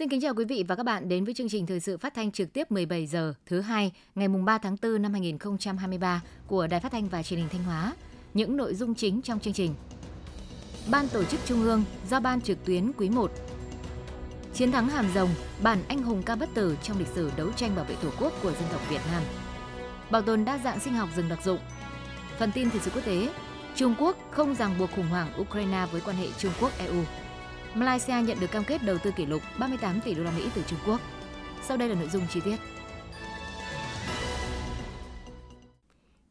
Xin kính chào quý vị và các bạn đến với chương trình thời sự phát thanh trực tiếp 17 giờ thứ hai ngày mùng 3 tháng 4 năm 2023 của Đài Phát thanh và Truyền hình Thanh Hóa. Những nội dung chính trong chương trình. Ban tổ chức Trung ương do ban trực tuyến quý 1 Chiến thắng Hàm Rồng, bản anh hùng ca bất tử trong lịch sử đấu tranh bảo vệ Tổ quốc của dân tộc Việt Nam. Bảo tồn đa dạng sinh học rừng đặc dụng. Phần tin thời sự quốc tế, Trung Quốc không ràng buộc khủng hoảng Ukraine với quan hệ Trung Quốc-EU. Malaysia nhận được cam kết đầu tư kỷ lục 38 tỷ đô la Mỹ từ Trung Quốc. Sau đây là nội dung chi tiết.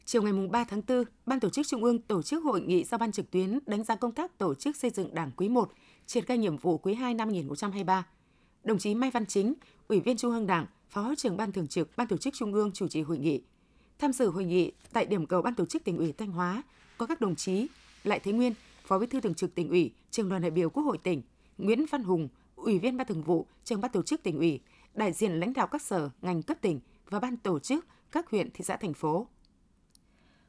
Chiều ngày 3 tháng 4, Ban tổ chức Trung ương tổ chức hội nghị giao ban trực tuyến đánh giá công tác tổ chức xây dựng Đảng quý 1, triển khai nhiệm vụ quý 2 năm 2023. Đồng chí Mai Văn Chính, Ủy viên Trung ương Đảng, Phó trưởng Ban Thường trực Ban tổ chức Trung ương chủ trì hội nghị. Tham dự hội nghị tại điểm cầu Ban tổ chức tỉnh ủy Thanh Hóa có các đồng chí Lại Thế Nguyên, Phó Bí thư Thường trực tỉnh ủy, Trường đoàn đại biểu Quốc hội tỉnh, Nguyễn Văn Hùng, Ủy viên Ban Thường vụ, Trường Ban tổ chức tỉnh ủy, đại diện lãnh đạo các sở, ngành cấp tỉnh và ban tổ chức các huyện, thị xã, thành phố.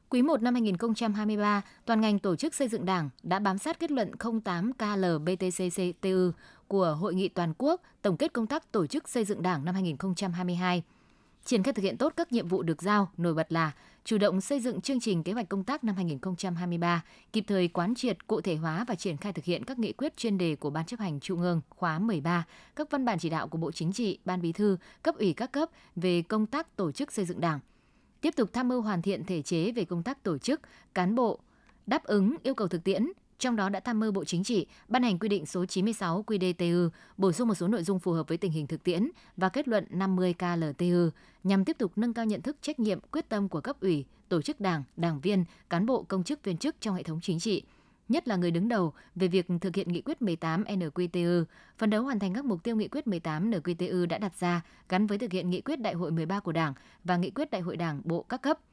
Quý 1 năm 2023, toàn ngành tổ chức xây dựng Đảng đã bám sát kết luận 08 KLBTCCTU của Hội nghị toàn quốc tổng kết công tác tổ chức xây dựng Đảng năm 2022 triển khai thực hiện tốt các nhiệm vụ được giao, nổi bật là chủ động xây dựng chương trình kế hoạch công tác năm 2023, kịp thời quán triệt, cụ thể hóa và triển khai thực hiện các nghị quyết chuyên đề của Ban chấp hành Trung ương khóa 13, các văn bản chỉ đạo của Bộ Chính trị, Ban Bí thư, cấp ủy các cấp về công tác tổ chức xây dựng Đảng. Tiếp tục tham mưu hoàn thiện thể chế về công tác tổ chức, cán bộ, đáp ứng yêu cầu thực tiễn, trong đó đã tham mưu Bộ Chính trị ban hành quy định số 96 QĐTU bổ sung một số nội dung phù hợp với tình hình thực tiễn và kết luận 50 KLTU nhằm tiếp tục nâng cao nhận thức trách nhiệm, quyết tâm của cấp ủy, tổ chức đảng, đảng viên, cán bộ công chức viên chức trong hệ thống chính trị, nhất là người đứng đầu về việc thực hiện nghị quyết 18 NQTU, phấn đấu hoàn thành các mục tiêu nghị quyết 18 NQTU đã đặt ra gắn với thực hiện nghị quyết đại hội 13 của Đảng và nghị quyết đại hội Đảng bộ các cấp –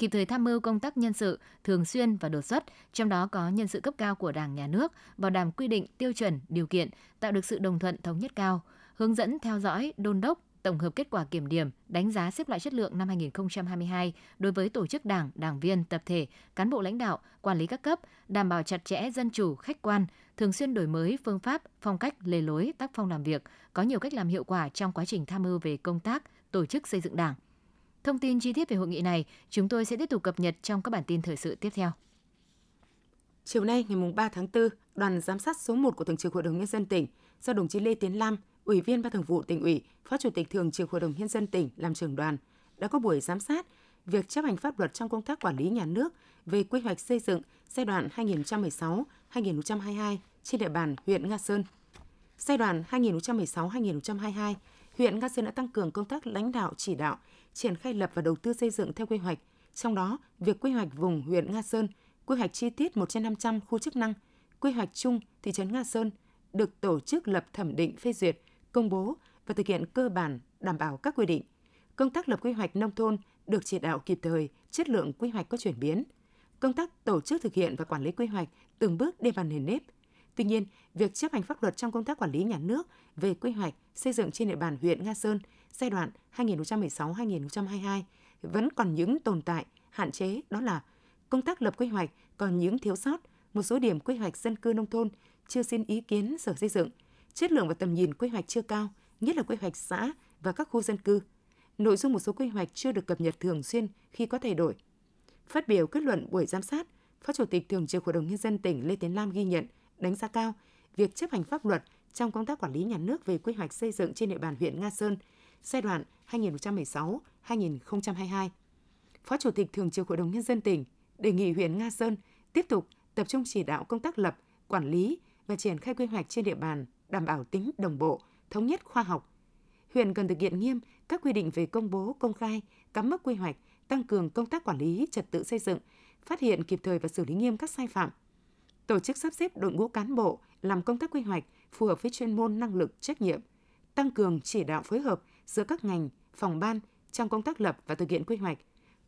kịp thời tham mưu công tác nhân sự thường xuyên và đột xuất, trong đó có nhân sự cấp cao của Đảng, Nhà nước, bảo đảm quy định, tiêu chuẩn, điều kiện, tạo được sự đồng thuận thống nhất cao, hướng dẫn theo dõi, đôn đốc, tổng hợp kết quả kiểm điểm, đánh giá xếp loại chất lượng năm 2022 đối với tổ chức đảng, đảng viên, tập thể, cán bộ lãnh đạo, quản lý các cấp, đảm bảo chặt chẽ dân chủ, khách quan, thường xuyên đổi mới phương pháp, phong cách, lề lối, tác phong làm việc, có nhiều cách làm hiệu quả trong quá trình tham mưu về công tác, tổ chức xây dựng đảng. Thông tin chi tiết về hội nghị này chúng tôi sẽ tiếp tục cập nhật trong các bản tin thời sự tiếp theo. Chiều nay ngày 3 tháng 4, đoàn giám sát số 1 của Thường trực Hội đồng Nhân dân tỉnh do đồng chí Lê Tiến Lam, Ủy viên Ban Thường vụ tỉnh ủy, Phó Chủ tịch Thường trực Hội đồng Nhân dân tỉnh làm trưởng đoàn đã có buổi giám sát việc chấp hành pháp luật trong công tác quản lý nhà nước về quy hoạch xây dựng giai đoạn 2016-2022 trên địa bàn huyện Nga Sơn. Giai đoạn 2016-2022, huyện Nga Sơn đã tăng cường công tác lãnh đạo chỉ đạo, triển khai lập và đầu tư xây dựng theo quy hoạch. Trong đó, việc quy hoạch vùng huyện Nga Sơn, quy hoạch chi tiết 1 trên 500 khu chức năng, quy hoạch chung thị trấn Nga Sơn được tổ chức lập thẩm định phê duyệt, công bố và thực hiện cơ bản đảm bảo các quy định. Công tác lập quy hoạch nông thôn được chỉ đạo kịp thời, chất lượng quy hoạch có chuyển biến. Công tác tổ chức thực hiện và quản lý quy hoạch từng bước đi vào nền nếp – Tuy nhiên, việc chấp hành pháp luật trong công tác quản lý nhà nước về quy hoạch xây dựng trên địa bàn huyện Nga Sơn giai đoạn 2016-2022 vẫn còn những tồn tại, hạn chế đó là công tác lập quy hoạch còn những thiếu sót, một số điểm quy hoạch dân cư nông thôn chưa xin ý kiến Sở Xây dựng, chất lượng và tầm nhìn quy hoạch chưa cao, nhất là quy hoạch xã và các khu dân cư. Nội dung một số quy hoạch chưa được cập nhật thường xuyên khi có thay đổi. Phát biểu kết luận buổi giám sát, Phó Chủ tịch Thường trực Hội đồng Nhân dân tỉnh Lê Tiến Lam ghi nhận – đánh giá cao việc chấp hành pháp luật trong công tác quản lý nhà nước về quy hoạch xây dựng trên địa bàn huyện Nga Sơn giai đoạn 2016-2022. Phó Chủ tịch Thường trực Hội đồng Nhân dân tỉnh đề nghị huyện Nga Sơn tiếp tục tập trung chỉ đạo công tác lập, quản lý và triển khai quy hoạch trên địa bàn đảm bảo tính đồng bộ, thống nhất khoa học. Huyện cần thực hiện nghiêm các quy định về công bố, công khai, cắm mốc quy hoạch, tăng cường công tác quản lý trật tự xây dựng, phát hiện kịp thời và xử lý nghiêm các sai phạm, tổ chức sắp xếp đội ngũ cán bộ làm công tác quy hoạch phù hợp với chuyên môn năng lực trách nhiệm, tăng cường chỉ đạo phối hợp giữa các ngành, phòng ban trong công tác lập và thực hiện quy hoạch,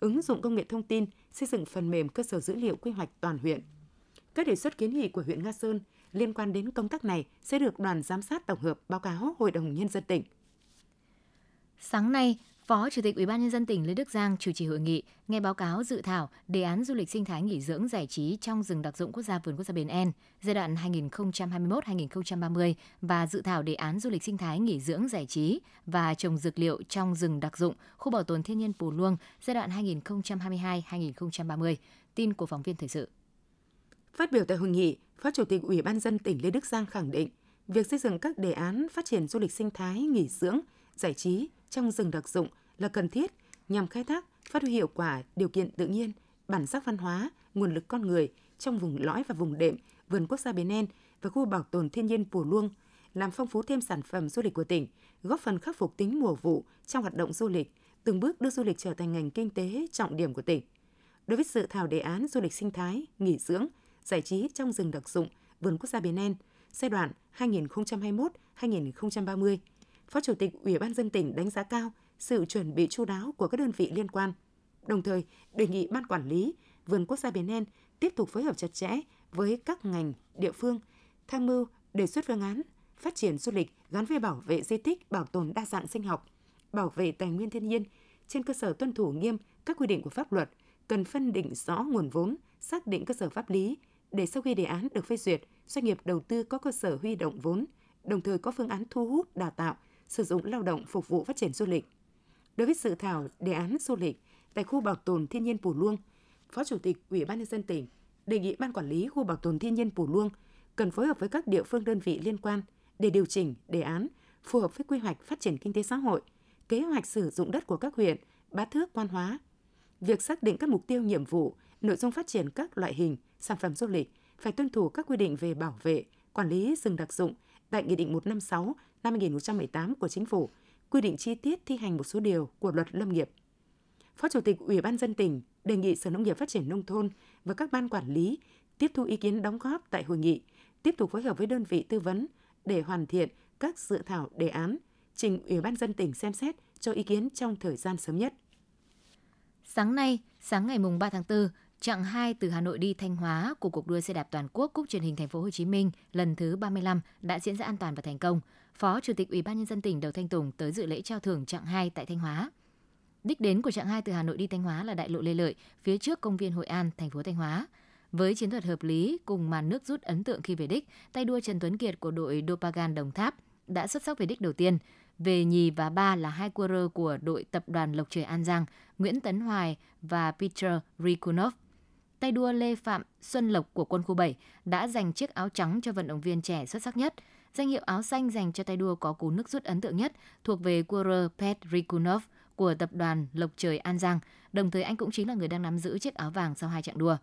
ứng dụng công nghệ thông tin, xây dựng phần mềm cơ sở dữ liệu quy hoạch toàn huyện. Các đề xuất kiến nghị của huyện Nga Sơn liên quan đến công tác này sẽ được đoàn giám sát tổng hợp báo cáo Hội đồng Nhân dân tỉnh. Sáng nay, Phó Chủ tịch Ủy ban nhân dân tỉnh Lê Đức Giang chủ trì hội nghị nghe báo cáo dự thảo đề án du lịch sinh thái nghỉ dưỡng giải trí trong rừng đặc dụng quốc gia vườn quốc gia Bến En giai đoạn 2021-2030 và dự thảo đề án du lịch sinh thái nghỉ dưỡng giải trí và trồng dược liệu trong rừng đặc dụng khu bảo tồn thiên nhiên Pù Luông giai đoạn 2022-2030. Tin của phóng viên thời sự. Phát biểu tại hội nghị, Phó Chủ tịch Ủy ban dân tỉnh Lê Đức Giang khẳng định, việc xây dựng các đề án phát triển du lịch sinh thái, nghỉ dưỡng, giải trí trong rừng đặc dụng là cần thiết nhằm khai thác, phát huy hiệu quả điều kiện tự nhiên, bản sắc văn hóa, nguồn lực con người trong vùng lõi và vùng đệm, vườn quốc gia Bến En và khu bảo tồn thiên nhiên Pù Luông, làm phong phú thêm sản phẩm du lịch của tỉnh, góp phần khắc phục tính mùa vụ trong hoạt động du lịch, từng bước đưa du lịch trở thành ngành kinh tế trọng điểm của tỉnh. Đối với dự thảo đề án du lịch sinh thái, nghỉ dưỡng, giải trí trong rừng đặc dụng, vườn quốc gia Bến En giai đoạn 2021-2030, Phó Chủ tịch Ủy ban dân tỉnh đánh giá cao sự chuẩn bị chu đáo của các đơn vị liên quan. Đồng thời, đề nghị ban quản lý vườn quốc gia Biển En tiếp tục phối hợp chặt chẽ với các ngành, địa phương, tham mưu đề xuất phương án phát triển du lịch gắn với bảo vệ di tích, bảo tồn đa dạng sinh học, bảo vệ tài nguyên thiên nhiên trên cơ sở tuân thủ nghiêm các quy định của pháp luật, cần phân định rõ nguồn vốn, xác định cơ sở pháp lý để sau khi đề án được phê duyệt, doanh nghiệp đầu tư có cơ sở huy động vốn, đồng thời có phương án thu hút, đào tạo, sử dụng lao động phục vụ phát triển du lịch. Đối với dự thảo đề án du lịch tại khu bảo tồn thiên nhiên Pù Luông, Phó Chủ tịch Ủy ban nhân dân tỉnh đề nghị ban quản lý khu bảo tồn thiên nhiên Pù Luông cần phối hợp với các địa phương đơn vị liên quan để điều chỉnh đề án phù hợp với quy hoạch phát triển kinh tế xã hội, kế hoạch sử dụng đất của các huyện, Bá Thước, Quan Hóa. Việc xác định các mục tiêu nhiệm vụ, nội dung phát triển các loại hình sản phẩm du lịch phải tuân thủ các quy định về bảo vệ, quản lý rừng đặc dụng tại Nghị định 156 năm 2018 của Chính phủ quy định chi tiết thi hành một số điều của luật lâm nghiệp. Phó Chủ tịch Ủy ban dân tỉnh đề nghị Sở Nông nghiệp Phát triển Nông thôn và các ban quản lý tiếp thu ý kiến đóng góp tại hội nghị, tiếp tục phối hợp với đơn vị tư vấn để hoàn thiện các dự thảo đề án, trình Ủy ban dân tỉnh xem xét cho ý kiến trong thời gian sớm nhất. Sáng nay, sáng ngày mùng 3 tháng 4, chặng 2 từ Hà Nội đi Thanh Hóa của cuộc đua xe đạp toàn quốc Cúp truyền hình thành phố Hồ Chí Minh lần thứ 35 đã diễn ra an toàn và thành công. Phó Chủ tịch Ủy ban nhân dân tỉnh Đầu Thanh Tùng tới dự lễ trao thưởng chặng 2 tại Thanh Hóa. Đích đến của chặng 2 từ Hà Nội đi Thanh Hóa là đại lộ Lê Lợi, phía trước công viên Hội An, thành phố Thanh Hóa. Với chiến thuật hợp lý cùng màn nước rút ấn tượng khi về đích, tay đua Trần Tuấn Kiệt của đội Dopagan Đồng Tháp đã xuất sắc về đích đầu tiên. Về nhì và ba là hai quơ của đội tập đoàn Lộc Trời An Giang, Nguyễn Tấn Hoài và Peter Rikunov. Tay đua Lê Phạm Xuân Lộc của quân khu 7 đã giành chiếc áo trắng cho vận động viên trẻ xuất sắc nhất – Danh hiệu áo xanh dành cho tay đua có cú nước rút ấn tượng nhất thuộc về Quora Petrikunov của tập đoàn Lộc Trời An Giang, đồng thời anh cũng chính là người đang nắm giữ chiếc áo vàng sau hai chặng đua.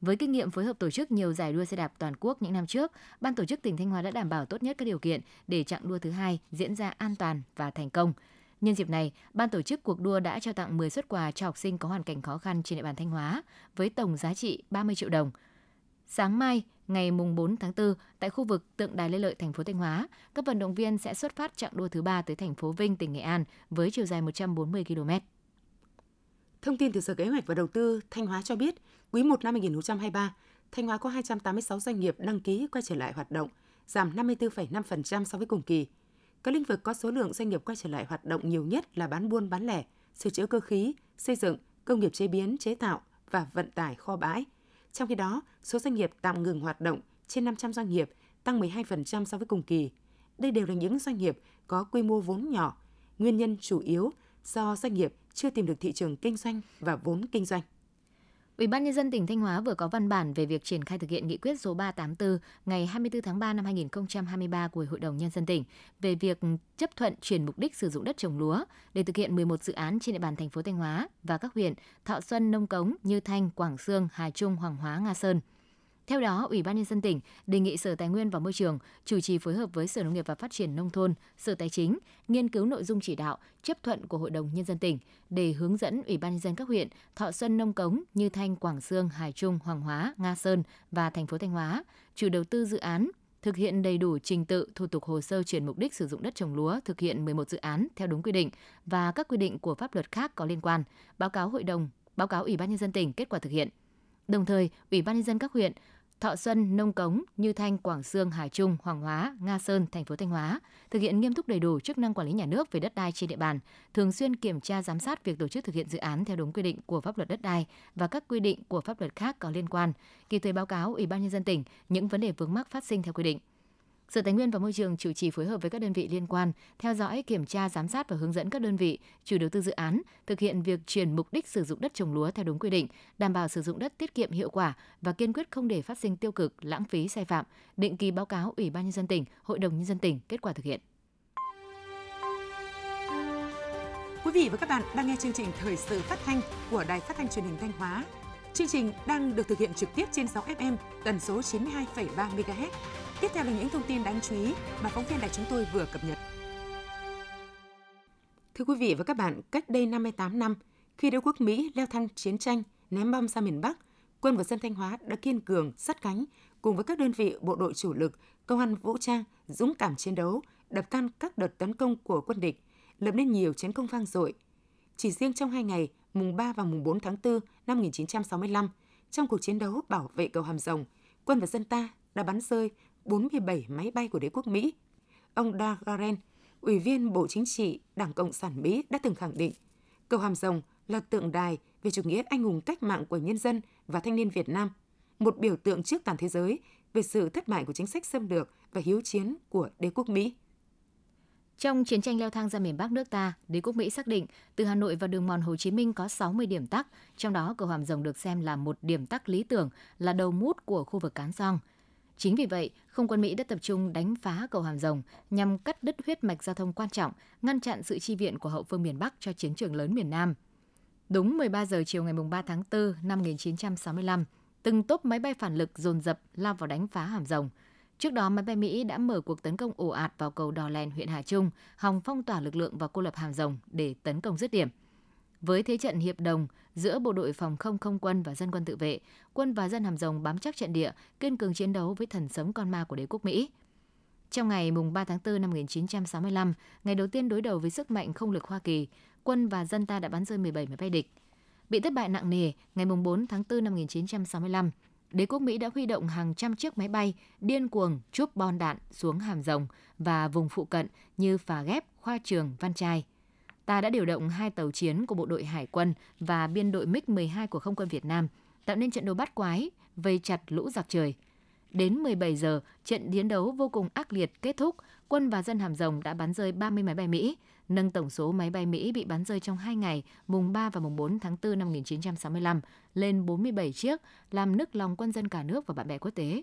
Với kinh nghiệm phối hợp tổ chức nhiều giải đua xe đạp toàn quốc những năm trước, ban tổ chức tỉnh Thanh Hóa đã đảm bảo tốt nhất các điều kiện để chặng đua thứ hai diễn ra an toàn và thành công. Nhân dịp này, ban tổ chức cuộc đua đã trao tặng 10 xuất quà cho học sinh có hoàn cảnh khó khăn trên địa bàn Thanh Hóa với tổng giá trị 30 triệu đồng. Sáng mai, ngày mùng 4 tháng 4 tại khu vực tượng đài Lê Lợi thành phố Thanh Hóa, các vận động viên sẽ xuất phát chặng đua thứ ba tới thành phố Vinh tỉnh Nghệ An với chiều dài 140 km. Thông tin từ Sở Kế hoạch và Đầu tư Thanh Hóa cho biết, quý 1 năm 2023, Thanh Hóa có 286 doanh nghiệp đăng ký quay trở lại hoạt động, giảm 54,5% so với cùng kỳ. Các lĩnh vực có số lượng doanh nghiệp quay trở lại hoạt động nhiều nhất là bán buôn bán lẻ, sửa chữa cơ khí, xây dựng, công nghiệp chế biến, chế tạo và vận tải kho bãi – trong khi đó, số doanh nghiệp tạm ngừng hoạt động trên 500 doanh nghiệp, tăng 12% so với cùng kỳ. Đây đều là những doanh nghiệp có quy mô vốn nhỏ. Nguyên nhân chủ yếu do doanh nghiệp chưa tìm được thị trường kinh doanh và vốn kinh doanh. Ủy ban nhân dân tỉnh Thanh Hóa vừa có văn bản về việc triển khai thực hiện nghị quyết số 384 ngày 24 tháng 3 năm 2023 của Hội đồng nhân dân tỉnh về việc chấp thuận chuyển mục đích sử dụng đất trồng lúa để thực hiện 11 dự án trên địa bàn thành phố Thanh Hóa và các huyện Thọ Xuân, Nông Cống, Như Thanh, Quảng Sương, Hà Trung, Hoàng Hóa, Nga Sơn. Theo đó, Ủy ban nhân dân tỉnh đề nghị Sở Tài nguyên và Môi trường chủ trì phối hợp với Sở Nông nghiệp và Phát triển nông thôn, Sở Tài chính nghiên cứu nội dung chỉ đạo chấp thuận của Hội đồng nhân dân tỉnh để hướng dẫn Ủy ban nhân dân các huyện Thọ Xuân, Nông Cống, Như Thanh, Quảng Sương, Hải Trung, Hoàng Hóa, Nga Sơn và thành phố Thanh Hóa chủ đầu tư dự án thực hiện đầy đủ trình tự thủ tục hồ sơ chuyển mục đích sử dụng đất trồng lúa thực hiện 11 dự án theo đúng quy định và các quy định của pháp luật khác có liên quan, báo cáo hội đồng, báo cáo Ủy ban nhân dân tỉnh kết quả thực hiện. Đồng thời, Ủy ban nhân dân các huyện Thọ Xuân, Nông Cống, Như Thanh, Quảng Sương, Hà Trung, Hoàng Hóa, Nga Sơn, thành phố Thanh Hóa thực hiện nghiêm túc đầy đủ chức năng quản lý nhà nước về đất đai trên địa bàn, thường xuyên kiểm tra giám sát việc tổ chức thực hiện dự án theo đúng quy định của pháp luật đất đai và các quy định của pháp luật khác có liên quan, kịp thời báo cáo Ủy ban nhân dân tỉnh những vấn đề vướng mắc phát sinh theo quy định. Sở Tài nguyên và Môi trường chủ trì phối hợp với các đơn vị liên quan, theo dõi, kiểm tra, giám sát và hướng dẫn các đơn vị, chủ đầu tư dự án thực hiện việc chuyển mục đích sử dụng đất trồng lúa theo đúng quy định, đảm bảo sử dụng đất tiết kiệm hiệu quả và kiên quyết không để phát sinh tiêu cực, lãng phí sai phạm, định kỳ báo cáo Ủy ban nhân dân tỉnh, Hội đồng nhân dân tỉnh kết quả thực hiện. Quý vị và các bạn đang nghe chương trình thời sự phát thanh của Đài Phát thanh Truyền hình Thanh Hóa. Chương trình đang được thực hiện trực tiếp trên 6 FM tần số 92,3 MHz Tiếp theo là những thông tin đáng chú ý mà phóng viên đài chúng tôi vừa cập nhật. Thưa quý vị và các bạn, cách đây 58 năm, khi đế quốc Mỹ leo thang chiến tranh, ném bom ra miền Bắc, quân và dân Thanh Hóa đã kiên cường, sắt cánh cùng với các đơn vị bộ đội chủ lực, công an vũ trang, dũng cảm chiến đấu, đập tan các đợt tấn công của quân địch, lập nên nhiều chiến công vang dội. Chỉ riêng trong hai ngày, mùng 3 và mùng 4 tháng 4 năm 1965, trong cuộc chiến đấu bảo vệ cầu Hàm Rồng, quân và dân ta đã bắn rơi 47 máy bay của đế quốc Mỹ. Ông Dagaren, Ủy viên Bộ Chính trị Đảng Cộng sản Mỹ đã từng khẳng định, cầu Hàm Rồng là tượng đài về chủ nghĩa anh hùng cách mạng của nhân dân và thanh niên Việt Nam, một biểu tượng trước toàn thế giới về sự thất bại của chính sách xâm lược và hiếu chiến của đế quốc Mỹ. Trong chiến tranh leo thang ra miền Bắc nước ta, đế quốc Mỹ xác định từ Hà Nội và đường mòn Hồ Chí Minh có 60 điểm tắc, trong đó cầu Hàm Rồng được xem là một điểm tắc lý tưởng, là đầu mút của khu vực Cán Song – Chính vì vậy, không quân Mỹ đã tập trung đánh phá cầu Hàm Rồng nhằm cắt đứt huyết mạch giao thông quan trọng, ngăn chặn sự chi viện của hậu phương miền Bắc cho chiến trường lớn miền Nam. Đúng 13 giờ chiều ngày 3 tháng 4 năm 1965, từng tốp máy bay phản lực dồn dập lao vào đánh phá Hàm Rồng. Trước đó, máy bay Mỹ đã mở cuộc tấn công ồ ạt vào cầu Đò Lèn, huyện Hà Trung, hòng phong tỏa lực lượng và cô lập Hàm Rồng để tấn công dứt điểm. Với thế trận hiệp đồng giữa bộ đội phòng không không quân và dân quân tự vệ, quân và dân hàm rồng bám chắc trận địa, kiên cường chiến đấu với thần sấm con ma của đế quốc Mỹ. Trong ngày mùng 3 tháng 4 năm 1965, ngày đầu tiên đối đầu với sức mạnh không lực Hoa Kỳ, quân và dân ta đã bắn rơi 17 máy bay địch. Bị thất bại nặng nề, ngày mùng 4 tháng 4 năm 1965, đế quốc Mỹ đã huy động hàng trăm chiếc máy bay điên cuồng chúp bom đạn xuống hàm rồng và vùng phụ cận như Phà Ghép, Khoa Trường, Văn Trai – ta đã điều động hai tàu chiến của bộ đội Hải quân và biên đội MiG-12 của không quân Việt Nam, tạo nên trận đấu bắt quái, vây chặt lũ giặc trời. Đến 17 giờ, trận chiến đấu vô cùng ác liệt kết thúc, quân và dân Hàm Rồng đã bắn rơi 30 máy bay Mỹ, nâng tổng số máy bay Mỹ bị bắn rơi trong hai ngày, mùng 3 và mùng 4 tháng 4 năm 1965, lên 47 chiếc, làm nức lòng quân dân cả nước và bạn bè quốc tế.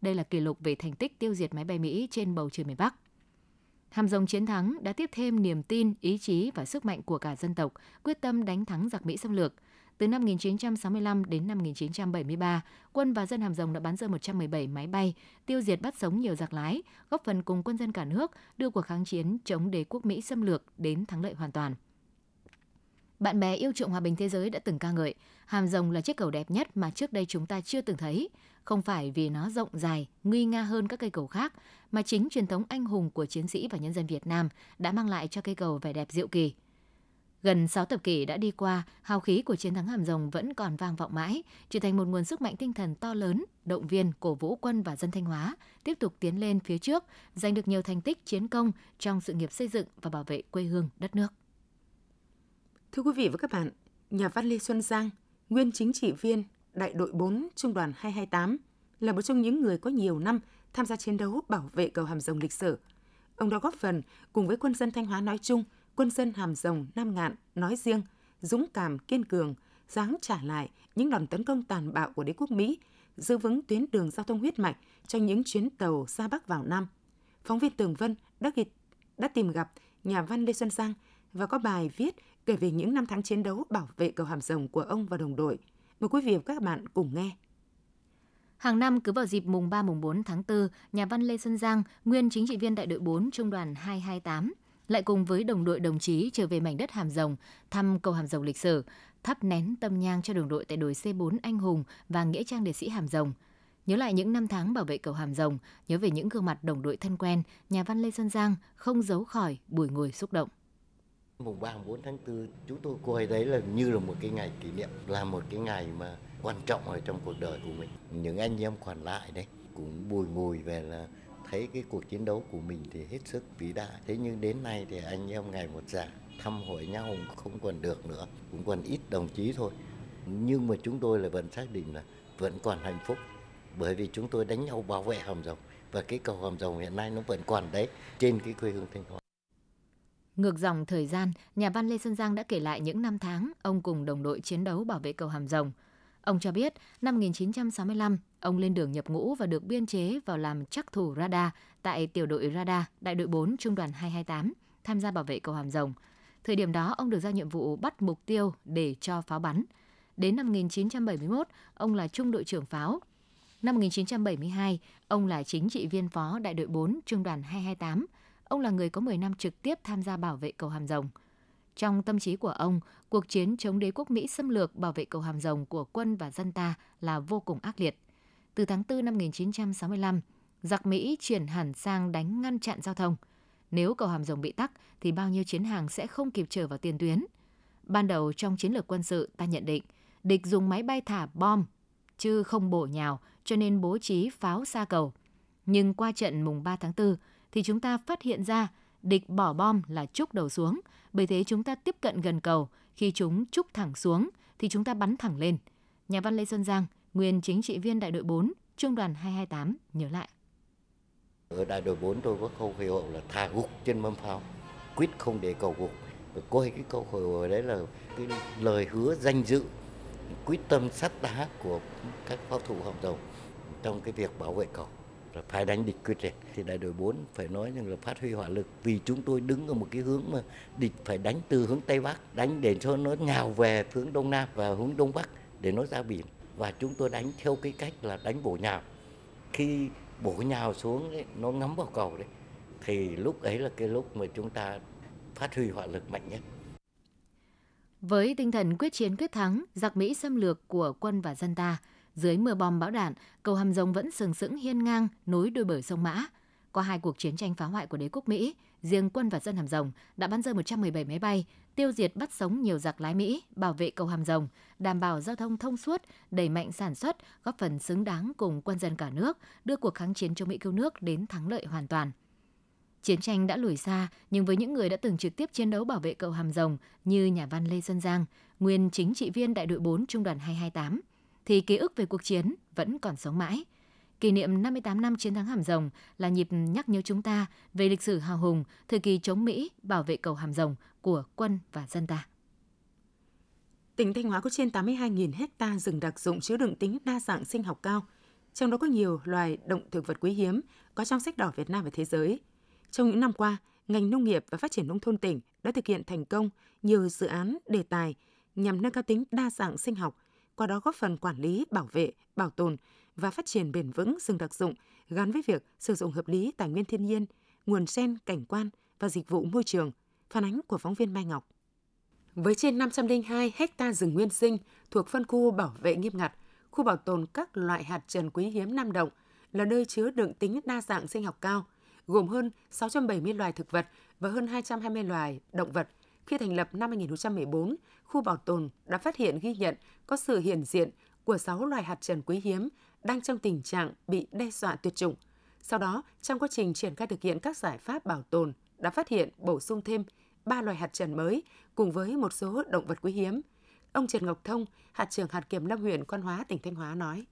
Đây là kỷ lục về thành tích tiêu diệt máy bay Mỹ trên bầu trời miền Bắc. Hàm rồng chiến thắng đã tiếp thêm niềm tin, ý chí và sức mạnh của cả dân tộc, quyết tâm đánh thắng giặc Mỹ xâm lược. Từ năm 1965 đến năm 1973, quân và dân Hàm Rồng đã bắn rơi 117 máy bay, tiêu diệt bắt sống nhiều giặc lái, góp phần cùng quân dân cả nước đưa cuộc kháng chiến chống đế quốc Mỹ xâm lược đến thắng lợi hoàn toàn. Bạn bè yêu chuộng hòa bình thế giới đã từng ca ngợi, hàm rồng là chiếc cầu đẹp nhất mà trước đây chúng ta chưa từng thấy. Không phải vì nó rộng dài, nguy nga hơn các cây cầu khác, mà chính truyền thống anh hùng của chiến sĩ và nhân dân Việt Nam đã mang lại cho cây cầu vẻ đẹp diệu kỳ. Gần 6 thập kỷ đã đi qua, hào khí của chiến thắng Hàm Rồng vẫn còn vang vọng mãi, trở thành một nguồn sức mạnh tinh thần to lớn, động viên, cổ vũ quân và dân Thanh Hóa tiếp tục tiến lên phía trước, giành được nhiều thành tích chiến công trong sự nghiệp xây dựng và bảo vệ quê hương đất nước. Thưa quý vị và các bạn, nhà văn Lê Xuân Giang, nguyên chính trị viên đại đội 4 Trung đoàn 228, là một trong những người có nhiều năm tham gia chiến đấu bảo vệ cầu Hàm Rồng lịch sử. Ông đã góp phần cùng với quân dân Thanh Hóa nói chung, quân dân Hàm Rồng Nam Ngạn nói riêng, dũng cảm kiên cường, dáng trả lại những đòn tấn công tàn bạo của đế quốc Mỹ, giữ vững tuyến đường giao thông huyết mạch cho những chuyến tàu ra Bắc vào Nam. Phóng viên Tường Vân đã, ghi, đã tìm gặp nhà văn Lê Xuân Giang và có bài viết kể về những năm tháng chiến đấu bảo vệ cầu Hàm Rồng của ông và đồng đội. Mời quý vị và các bạn cùng nghe. Hàng năm cứ vào dịp mùng 3 mùng 4 tháng 4, nhà văn Lê Xuân Giang, nguyên chính trị viên đại đội 4 trung đoàn 228, lại cùng với đồng đội đồng chí trở về mảnh đất Hàm Rồng, thăm cầu Hàm Rồng lịch sử, thắp nén tâm nhang cho đồng đội tại đồi C4 Anh Hùng và Nghĩa trang liệt sĩ Hàm Rồng. Nhớ lại những năm tháng bảo vệ cầu Hàm Rồng, nhớ về những gương mặt đồng đội thân quen, nhà văn Lê Xuân Giang không giấu khỏi buổi ngồi xúc động. Mùng 3, 4 tháng 4 chúng tôi coi đấy là như là một cái ngày kỷ niệm, là một cái ngày mà quan trọng ở trong cuộc đời của mình. Những anh em còn lại đấy cũng bùi ngùi về là thấy cái cuộc chiến đấu của mình thì hết sức vĩ đại. Thế nhưng đến nay thì anh em ngày một già, thăm hỏi nhau không còn được nữa, cũng còn ít đồng chí thôi. Nhưng mà chúng tôi là vẫn xác định là vẫn còn hạnh phúc bởi vì chúng tôi đánh nhau bảo vệ hầm rồng và cái cầu hầm rồng hiện nay nó vẫn còn đấy trên cái quê hương Thanh Hóa. Ngược dòng thời gian, nhà văn Lê Xuân Giang đã kể lại những năm tháng ông cùng đồng đội chiến đấu bảo vệ cầu Hàm Rồng. Ông cho biết, năm 1965, ông lên đường nhập ngũ và được biên chế vào làm chắc thủ radar tại tiểu đội radar đại đội 4 trung đoàn 228, tham gia bảo vệ cầu Hàm Rồng. Thời điểm đó, ông được giao nhiệm vụ bắt mục tiêu để cho pháo bắn. Đến năm 1971, ông là trung đội trưởng pháo. Năm 1972, ông là chính trị viên phó đại đội 4 trung đoàn 228, ông là người có 10 năm trực tiếp tham gia bảo vệ cầu Hàm Rồng. Trong tâm trí của ông, cuộc chiến chống đế quốc Mỹ xâm lược bảo vệ cầu Hàm Rồng của quân và dân ta là vô cùng ác liệt. Từ tháng 4 năm 1965, giặc Mỹ chuyển hẳn sang đánh ngăn chặn giao thông. Nếu cầu Hàm Rồng bị tắc thì bao nhiêu chiến hàng sẽ không kịp trở vào tiền tuyến. Ban đầu trong chiến lược quân sự ta nhận định địch dùng máy bay thả bom chứ không bổ nhào cho nên bố trí pháo xa cầu. Nhưng qua trận mùng 3 tháng 4, thì chúng ta phát hiện ra địch bỏ bom là trúc đầu xuống, bởi thế chúng ta tiếp cận gần cầu, khi chúng trúc thẳng xuống thì chúng ta bắn thẳng lên. Nhà văn Lê Xuân Giang, nguyên chính trị viên đại đội 4, trung đoàn 228 nhớ lại. Ở đại đội 4 tôi có câu hiệu là thả gục trên mâm pháo, quyết không để cầu gục. Coi cái câu hồi đấy là cái lời hứa danh dự, quyết tâm sắt đá của các pháo thủ hồng rồng trong cái việc bảo vệ cầu là phải đánh địch quyết liệt. Thì đại đội 4 phải nói rằng là phát huy hỏa lực vì chúng tôi đứng ở một cái hướng mà địch phải đánh từ hướng tây bắc đánh để cho nó nhào về hướng đông nam và hướng đông bắc để nó ra biển. Và chúng tôi đánh theo cái cách là đánh bổ nhào. Khi bổ nhào xuống ấy, nó ngắm vào cầu đấy thì lúc ấy là cái lúc mà chúng ta phát huy hỏa lực mạnh nhất. Với tinh thần quyết chiến quyết thắng, giặc Mỹ xâm lược của quân và dân ta, dưới mưa bom bão đạn, cầu Hàm Rồng vẫn sừng sững hiên ngang nối đôi bờ sông Mã. Qua hai cuộc chiến tranh phá hoại của đế quốc Mỹ, riêng quân và dân Hàm Rồng đã bắn rơi 117 máy bay, tiêu diệt bắt sống nhiều giặc lái Mỹ, bảo vệ cầu Hàm Rồng, đảm bảo giao thông thông suốt, đẩy mạnh sản xuất, góp phần xứng đáng cùng quân dân cả nước, đưa cuộc kháng chiến chống Mỹ cứu nước đến thắng lợi hoàn toàn. Chiến tranh đã lùi xa, nhưng với những người đã từng trực tiếp chiến đấu bảo vệ cầu Hàm Rồng như nhà văn Lê Xuân Giang, nguyên chính trị viên đại đội 4 Trung đoàn 228, thì ký ức về cuộc chiến vẫn còn sống mãi. Kỷ niệm 58 năm chiến thắng Hàm Rồng là nhịp nhắc nhớ chúng ta về lịch sử hào hùng, thời kỳ chống Mỹ, bảo vệ cầu Hàm Rồng của quân và dân ta. Tỉnh Thanh Hóa có trên 82.000 hecta rừng đặc dụng chứa đựng tính đa dạng sinh học cao, trong đó có nhiều loài động thực vật quý hiếm có trong sách đỏ Việt Nam và thế giới. Trong những năm qua, ngành nông nghiệp và phát triển nông thôn tỉnh đã thực hiện thành công nhiều dự án đề tài nhằm nâng cao tính đa dạng sinh học, qua đó góp phần quản lý, bảo vệ, bảo tồn và phát triển bền vững rừng đặc dụng gắn với việc sử dụng hợp lý tài nguyên thiên nhiên, nguồn sen, cảnh quan và dịch vụ môi trường. Phản ánh của phóng viên Mai Ngọc. Với trên 502 hecta rừng nguyên sinh thuộc phân khu bảo vệ nghiêm ngặt, khu bảo tồn các loại hạt trần quý hiếm Nam Động là nơi chứa đựng tính đa dạng sinh học cao, gồm hơn 670 loài thực vật và hơn 220 loài động vật khi thành lập năm 2014, khu bảo tồn đã phát hiện ghi nhận có sự hiện diện của 6 loài hạt trần quý hiếm đang trong tình trạng bị đe dọa tuyệt chủng. Sau đó, trong quá trình triển khai thực hiện các giải pháp bảo tồn, đã phát hiện bổ sung thêm 3 loài hạt trần mới cùng với một số động vật quý hiếm. Ông Trần Ngọc Thông, hạt trưởng hạt kiểm lâm huyện Quan Hóa, tỉnh Thanh Hóa nói.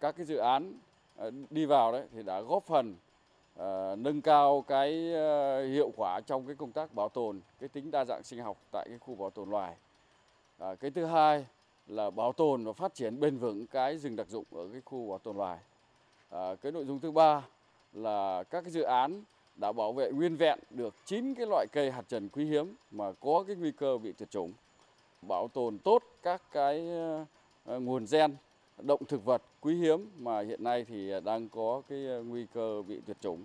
Các cái dự án ờ, đi vào đấy thì đã góp phần uh, nâng cao cái uh, hiệu quả trong cái công tác bảo tồn cái tính đa dạng sinh học tại cái khu bảo tồn loài. Uh, cái thứ hai là bảo tồn và phát triển bền vững cái rừng đặc dụng ở cái khu bảo tồn loài. À, cái nội dung thứ ba là các cái dự án đã bảo vệ nguyên vẹn được 9 cái loại cây hạt trần quý hiếm mà có cái nguy cơ bị tuyệt chủng. Bảo tồn tốt các cái nguồn gen động thực vật quý hiếm mà hiện nay thì đang có cái ờ, nguy cơ bị tuyệt chủng.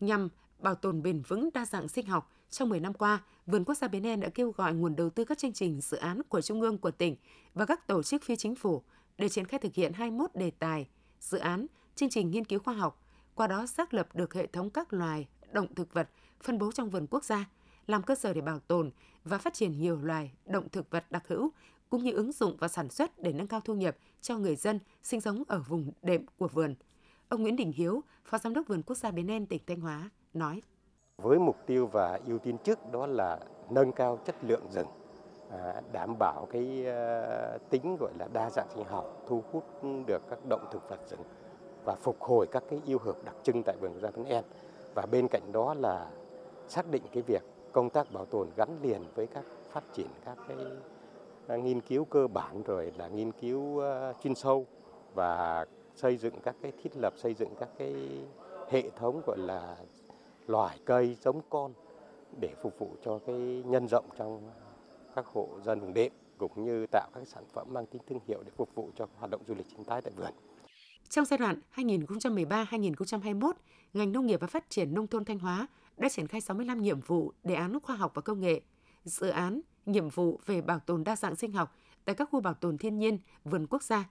Nhằm bảo tồn bền vững đa dạng sinh học, trong 10 năm qua, Vườn Quốc gia Bến En đã kêu gọi nguồn đầu tư các chương trình dự án của Trung ương, của tỉnh và các tổ chức phi chính phủ để triển khai thực hiện 21 đề tài, dự án, chương trình nghiên cứu khoa học, qua đó xác lập được hệ thống các loài, động thực vật phân bố trong vườn quốc gia, làm cơ sở để bảo tồn và phát triển nhiều loài động thực vật đặc hữu cũng như ứng dụng và sản xuất để nâng cao thu nhập cho người dân sinh sống ở vùng đệm của vườn. Ông Nguyễn Đình Hiếu, Phó Giám đốc Vườn Quốc gia Bến En, tỉnh Thanh Hóa, nói. Với mục tiêu và ưu tiên trước đó là nâng cao chất lượng rừng, à, đảm bảo cái à, tính gọi là đa dạng sinh học, thu hút được các động thực vật rừng và phục hồi các cái yêu hợp đặc trưng tại vườn quốc gia Bến En. Và bên cạnh đó là xác định cái việc công tác bảo tồn gắn liền với các phát triển các cái nghiên cứu cơ bản rồi là nghiên cứu ờ, chuyên sâu và xây dựng các cái thiết lập xây dựng các cái hệ thống gọi là loài cây giống con để phục vụ cho cái nhân rộng trong các hộ dân vùng đệm cũng như tạo các sản phẩm mang tính thương hiệu để phục vụ cho hoạt động du lịch sinh thái tại vườn. Trong giai đoạn 2013-2021, ngành nông nghiệp và phát triển nông thôn Thanh Hóa đã triển khai 65 nhiệm vụ đề án khoa học và công nghệ, dự án, nhiệm vụ về bảo tồn đa dạng sinh học tại các khu bảo tồn thiên nhiên, vườn quốc gia.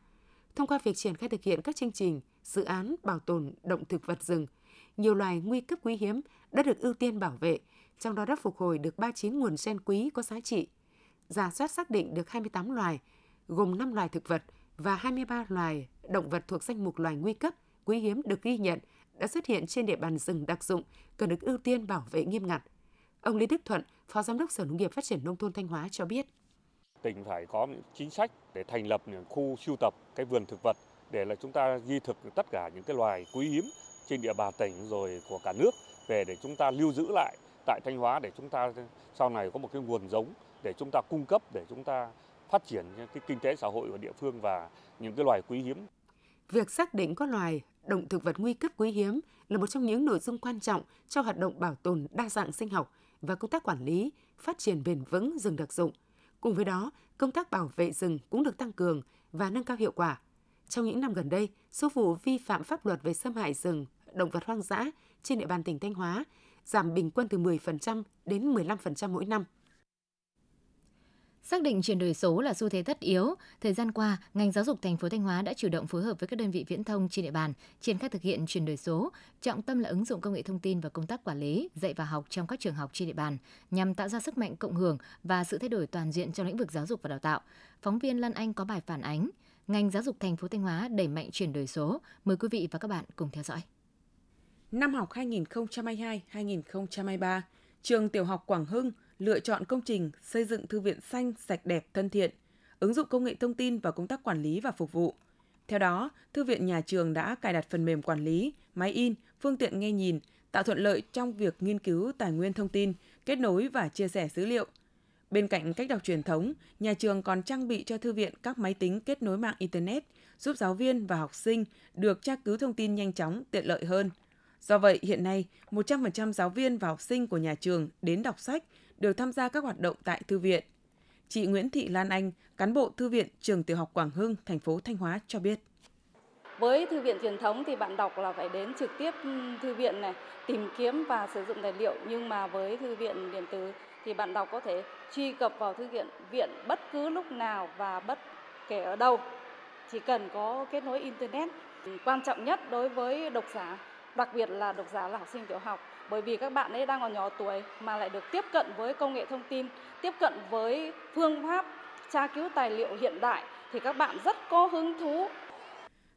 Thông qua việc triển khai thực hiện các chương trình, dự án bảo tồn động thực vật rừng, nhiều loài nguy cấp quý hiếm đã được ưu tiên bảo vệ, trong đó đã phục hồi được 39 nguồn gen quý có giá trị. Giả soát xác định được 28 loài, gồm 5 loài thực vật và 23 loài động vật thuộc danh mục loài nguy cấp, quý hiếm được ghi nhận đã xuất hiện trên địa bàn rừng đặc dụng cần được ưu tiên bảo vệ nghiêm ngặt. Ông Lê Đức Thuận, Phó Giám đốc Sở Nông nghiệp Phát triển Nông thôn Thanh Hóa cho biết. Tỉnh phải có chính sách để thành lập những khu sưu tập cái vườn thực vật để là chúng ta ghi thực tất cả những cái loài quý hiếm trên địa bàn tỉnh rồi của cả nước về để chúng ta lưu giữ lại tại Thanh Hóa để chúng ta sau này có một cái nguồn giống để chúng ta cung cấp để chúng ta phát triển cái kinh tế xã hội của địa phương và những cái loài quý hiếm. Việc xác định có loài động thực vật nguy cấp quý hiếm là một trong những nội dung quan trọng cho hoạt động bảo tồn đa dạng sinh học và công tác quản lý, phát triển bền vững rừng đặc dụng. Cùng với đó, công tác bảo vệ rừng cũng được tăng cường và nâng cao hiệu quả. Trong những năm gần đây, số vụ vi phạm pháp luật về xâm hại rừng, động vật hoang dã trên địa bàn tỉnh Thanh Hóa giảm bình quân từ 10% đến 15% mỗi năm. Xác định chuyển đổi số là xu thế tất yếu, thời gian qua, ngành giáo dục thành phố Thanh Hóa đã chủ động phối hợp với các đơn vị viễn thông trên địa bàn triển khai thực hiện chuyển đổi số, trọng tâm là ứng dụng công nghệ thông tin và công tác quản lý, dạy và học trong các trường học trên địa bàn nhằm tạo ra sức mạnh cộng hưởng và sự thay đổi toàn diện trong lĩnh vực giáo dục và đào tạo. Phóng viên Lan Anh có bài phản ánh ngành giáo dục thành phố Thanh Hóa đẩy mạnh chuyển đổi số. Mời quý vị và các bạn cùng theo dõi. Năm học 2022-2023, trường tiểu học Quảng Hưng lựa chọn công trình xây dựng thư viện xanh, sạch đẹp, thân thiện, ứng dụng công nghệ thông tin vào công tác quản lý và phục vụ. Theo đó, thư viện nhà trường đã cài đặt phần mềm quản lý, máy in, phương tiện nghe nhìn, tạo thuận lợi trong việc nghiên cứu tài nguyên thông tin, kết nối và chia sẻ dữ liệu. Bên cạnh cách đọc truyền thống, nhà trường còn trang bị cho thư viện các máy tính kết nối mạng Internet, giúp giáo viên và học sinh được tra cứu thông tin nhanh chóng, tiện lợi hơn. Do vậy, hiện nay, 100% giáo viên và học sinh của nhà trường đến đọc sách đều tham gia các hoạt động tại thư viện. Chị Nguyễn Thị Lan Anh, cán bộ thư viện trường tiểu học Quảng Hưng, thành phố Thanh Hóa cho biết. Với thư viện truyền thống thì bạn đọc là phải đến trực tiếp ừ, thư viện này, tìm kiếm và sử dụng tài liệu nhưng mà với thư viện điện tử thì bạn đọc có thể truy cập vào thư viện viện bất cứ lúc nào và bất kể ở đâu. Chỉ cần có kết nối internet. Quan trọng nhất đối với độc giả, đặc biệt là độc giả là học sinh tiểu học bởi vì các bạn ấy đang còn nhỏ tuổi mà lại được tiếp cận với công nghệ thông tin, tiếp cận với phương pháp tra cứu tài liệu hiện đại thì các bạn rất có hứng thú.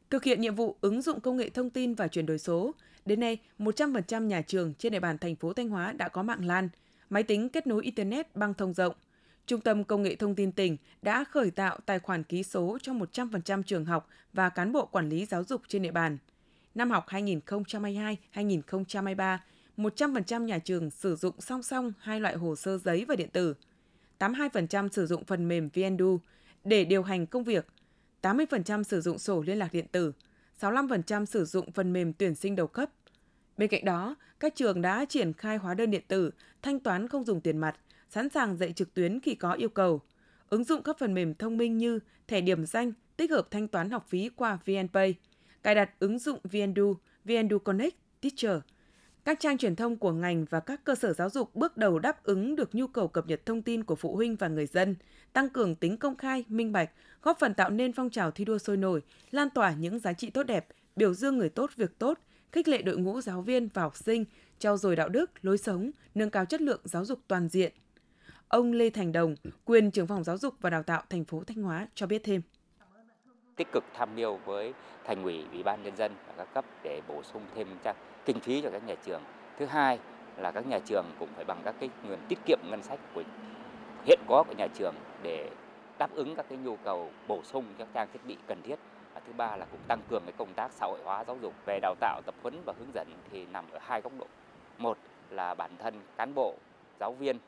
Thực hiện nhiệm vụ ứng dụng công nghệ thông tin và chuyển đổi số, đến nay 100% nhà trường trên địa bàn thành phố Thanh Hóa đã có mạng LAN, máy tính kết nối internet băng thông rộng. Trung tâm Công nghệ Thông tin tỉnh đã khởi tạo tài khoản ký số cho 100% trường học và cán bộ quản lý giáo dục trên địa bàn. Năm học 2022-2023, 100% nhà trường sử dụng song song hai loại hồ sơ giấy và điện tử. 82% sử dụng phần mềm VNDU để điều hành công việc. 80% sử dụng sổ liên lạc điện tử. 65% sử dụng phần mềm tuyển sinh đầu cấp. Bên cạnh đó, các trường đã triển khai hóa đơn điện tử, thanh toán không dùng tiền mặt, sẵn sàng dạy trực tuyến khi có yêu cầu. Ứng dụng các phần mềm thông minh như thẻ điểm danh, tích hợp thanh toán học phí qua VNPay, cài đặt ứng dụng VNDU, VNDU Connect, Teacher – các trang truyền thông của ngành và các cơ sở giáo dục bước đầu đáp ứng được nhu cầu cập nhật thông tin của phụ huynh và người dân, tăng cường tính công khai, minh bạch, góp phần tạo nên phong trào thi đua sôi nổi, lan tỏa những giá trị tốt đẹp, biểu dương người tốt việc tốt, khích lệ đội ngũ giáo viên và học sinh trao dồi đạo đức, lối sống, nâng cao chất lượng giáo dục toàn diện. Ông Lê Thành Đồng, quyền trưởng phòng giáo dục và đào tạo thành phố Thanh Hóa cho biết thêm. Tích cực tham mưu với thành ủy, ủy ban nhân dân và các cấp để bổ sung thêm kinh phí cho các nhà trường. Thứ hai là các nhà trường cũng phải bằng các cái nguồn tiết kiệm ngân sách của hiện có của nhà trường để đáp ứng các cái nhu cầu bổ sung các trang thiết bị cần thiết. Và thứ ba là cũng tăng cường cái công tác xã hội hóa giáo dục, về đào tạo, tập huấn và hướng dẫn thì nằm ở hai góc độ. Một là bản thân cán bộ, giáo viên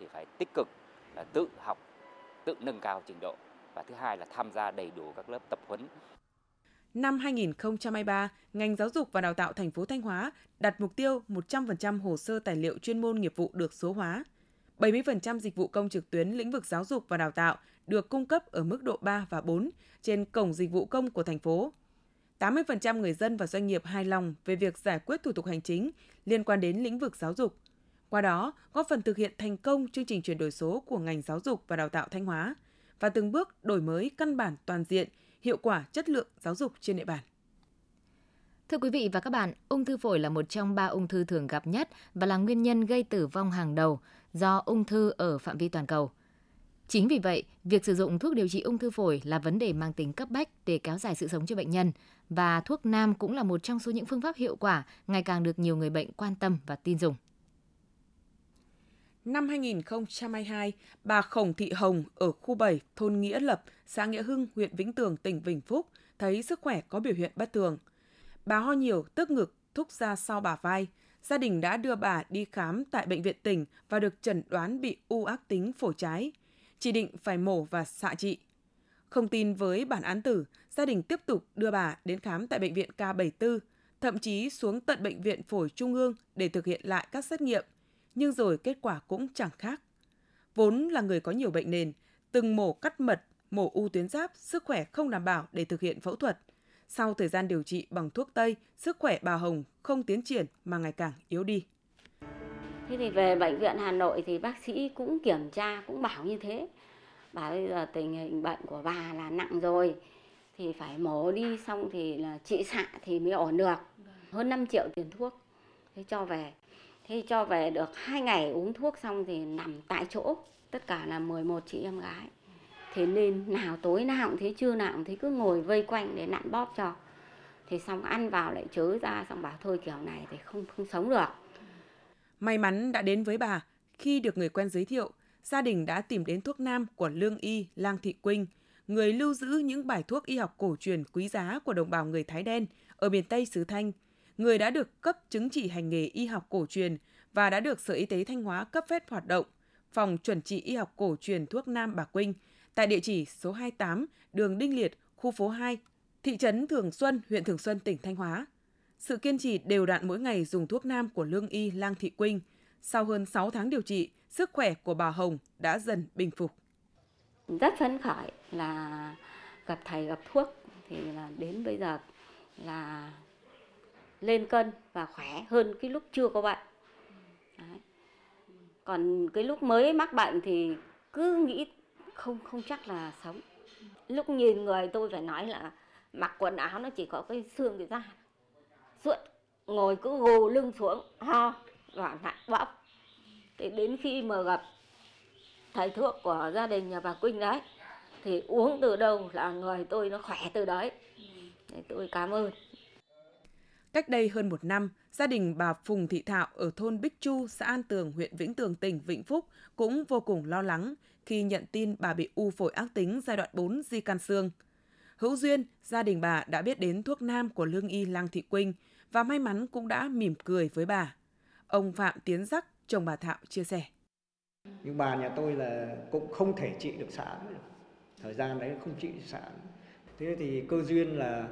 thì phải tích cực, là tự học, tự nâng cao trình độ. Và thứ hai là tham gia đầy đủ các lớp tập huấn Năm 2023, ngành giáo dục và đào tạo thành phố Thanh Hóa đặt mục tiêu 100% hồ sơ tài liệu chuyên môn nghiệp vụ được số hóa. 70% dịch vụ công trực tuyến lĩnh vực giáo dục và đào tạo được cung cấp ở mức độ 3 và 4 trên cổng dịch vụ công của thành phố. 80% người dân và doanh nghiệp hài lòng về việc giải quyết thủ tục hành chính liên quan đến lĩnh vực giáo dục. Qua đó, góp phần thực hiện thành công chương trình chuyển đổi số của ngành giáo dục và đào tạo Thanh Hóa và từng bước đổi mới căn bản toàn diện, hiệu quả chất lượng giáo dục trên địa bàn. Thưa quý vị và các bạn, ung thư phổi là một trong ba ung thư thường gặp nhất và là nguyên nhân gây tử vong hàng đầu do ung thư ở phạm vi toàn cầu. Chính vì vậy, việc sử dụng thuốc điều trị ung thư phổi là vấn đề mang tính cấp bách để kéo dài sự sống cho bệnh nhân và thuốc nam cũng là một trong số những phương pháp hiệu quả ngày càng được nhiều người bệnh quan tâm và tin dùng. Năm 2022, bà Khổng Thị Hồng ở khu 7, thôn Nghĩa Lập, xã Nghĩa Hưng, huyện Vĩnh Tường, tỉnh Vĩnh Phúc thấy sức khỏe có biểu hiện bất thường. Bà ho nhiều, tức ngực, thúc ra sau bà vai. Gia đình đã đưa bà đi khám tại bệnh viện tỉnh và được chẩn đoán bị u ác tính phổi trái – chỉ định phải mổ và xạ trị. Không tin với bản án tử, gia đình tiếp tục đưa bà đến khám tại bệnh viện K74, thậm chí xuống tận bệnh viện phổi trung ương để thực hiện lại các xét nghiệm, nhưng rồi kết quả cũng chẳng khác. Vốn là người có nhiều bệnh nền, từng mổ cắt mật, mổ u tuyến giáp, sức khỏe không đảm bảo để thực hiện phẫu thuật. Sau thời gian điều trị bằng thuốc Tây, sức khỏe bà Hồng không tiến triển mà ngày càng yếu đi. Thế thì về bệnh viện Hà Nội thì bác sĩ cũng kiểm tra, cũng bảo như thế. Bảo bây giờ tình hình bệnh của bà là nặng rồi thì phải mổ đi xong thì là trị xạ thì mới ổn được. Hơn 5 triệu tiền thuốc. Thế cho về. Thế cho về được 2 ngày uống thuốc xong thì nằm tại chỗ. Tất cả là 11 chị em gái. Thế nên nào tối nào cũng thế, trưa nào cũng thế cứ ngồi vây quanh để nặn bóp cho. Thì xong ăn vào lại chớ ra xong bảo thôi kiểu này thì không không sống được May mắn đã đến với bà khi được người quen giới thiệu, gia đình đã tìm đến thuốc nam của lương y Lang Thị Quynh, người lưu giữ những bài thuốc y học cổ truyền quý giá của đồng bào người Thái đen ở miền Tây xứ Thanh, người đã được cấp chứng chỉ hành nghề y học cổ truyền và đã được Sở Y tế Thanh Hóa cấp phép hoạt động phòng chuẩn trị y học cổ truyền thuốc nam bà Quynh tại địa chỉ số 28 đường Đinh Liệt, khu phố 2, thị trấn Thường Xuân, huyện Thường Xuân, tỉnh Thanh Hóa. Sự kiên trì đều đặn mỗi ngày dùng thuốc nam của lương y Lang Thị Quynh, sau hơn 6 tháng điều trị, sức khỏe của bà Hồng đã dần bình phục. Rất phấn khởi là gặp thầy gặp thuốc thì là đến bây giờ là lên cân và khỏe hơn cái lúc chưa có bệnh. Đấy. Còn cái lúc mới mắc bệnh thì cứ nghĩ không không chắc là sống. Lúc nhìn người tôi phải nói là mặc quần áo nó chỉ có cái xương cái da suốt ngồi cứ gù lưng xuống, ho và lại bóc thì đến khi mà gặp thầy thuốc của gia đình nhà bà Quynh đấy, thì uống từ đâu là người tôi nó khỏe từ đấy thì tôi cảm ơn Cách đây hơn một năm, gia đình bà Phùng Thị Thạo ở thôn Bích Chu, xã An Tường, huyện Vĩnh Tường, tỉnh Vĩnh Phúc cũng vô cùng lo lắng khi nhận tin bà bị u phổi ác tính giai đoạn 4 di căn xương. Hữu duyên, gia đình bà đã biết đến thuốc nam của lương y Lang Thị Quynh và may mắn cũng đã mỉm cười với bà. Ông Phạm Tiến Giác, chồng bà Thạo chia sẻ. Nhưng bà nhà tôi là cũng không thể trị được sản. Thời gian đấy không trị được sản. Thế thì cơ duyên là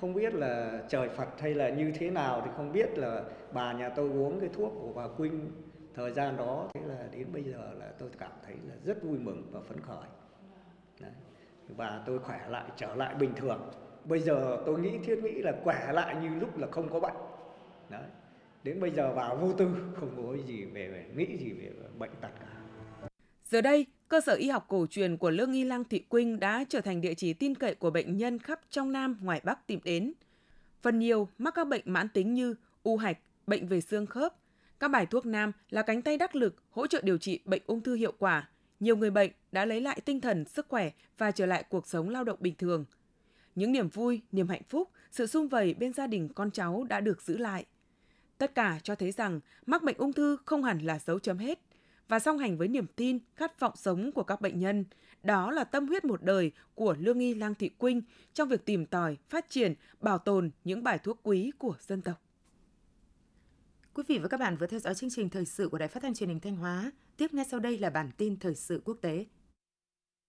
không biết là trời Phật hay là như thế nào thì không biết là bà nhà tôi uống cái thuốc của bà Quynh thời gian đó thế là đến bây giờ là tôi cảm thấy là rất vui mừng và phấn khởi. Đấy. Và tôi khỏe lại trở lại bình thường bây giờ tôi nghĩ thiết nghĩ là khỏe lại như lúc là không có bệnh đấy đến bây giờ vào vô tư không có gì về, về nghĩ gì về bệnh tật cả giờ đây cơ sở y học cổ truyền của lương y lang thị quynh đã trở thành địa chỉ tin cậy của bệnh nhân khắp trong nam ngoài bắc tìm đến phần nhiều mắc các bệnh mãn tính như u hạch bệnh về xương khớp Các bài thuốc nam là cánh tay đắc lực hỗ trợ điều trị bệnh ung thư hiệu quả. Nhiều người bệnh đã lấy lại tinh thần, sức khỏe và trở lại cuộc sống lao động bình thường. Những niềm vui, niềm hạnh phúc, sự sum vầy bên gia đình con cháu đã được giữ lại. Tất cả cho thấy rằng mắc bệnh ung thư không hẳn là dấu chấm hết. Và song hành với niềm tin, khát vọng sống của các bệnh nhân, đó là tâm huyết một đời của Lương Y Lang Thị Quynh trong việc tìm tòi, phát triển, bảo tồn những bài thuốc quý của dân tộc. Quý vị và các bạn vừa theo dõi chương trình thời sự của Đài Phát thanh Truyền hình Thanh Hóa. Tiếp ngay sau đây là bản tin thời sự quốc tế.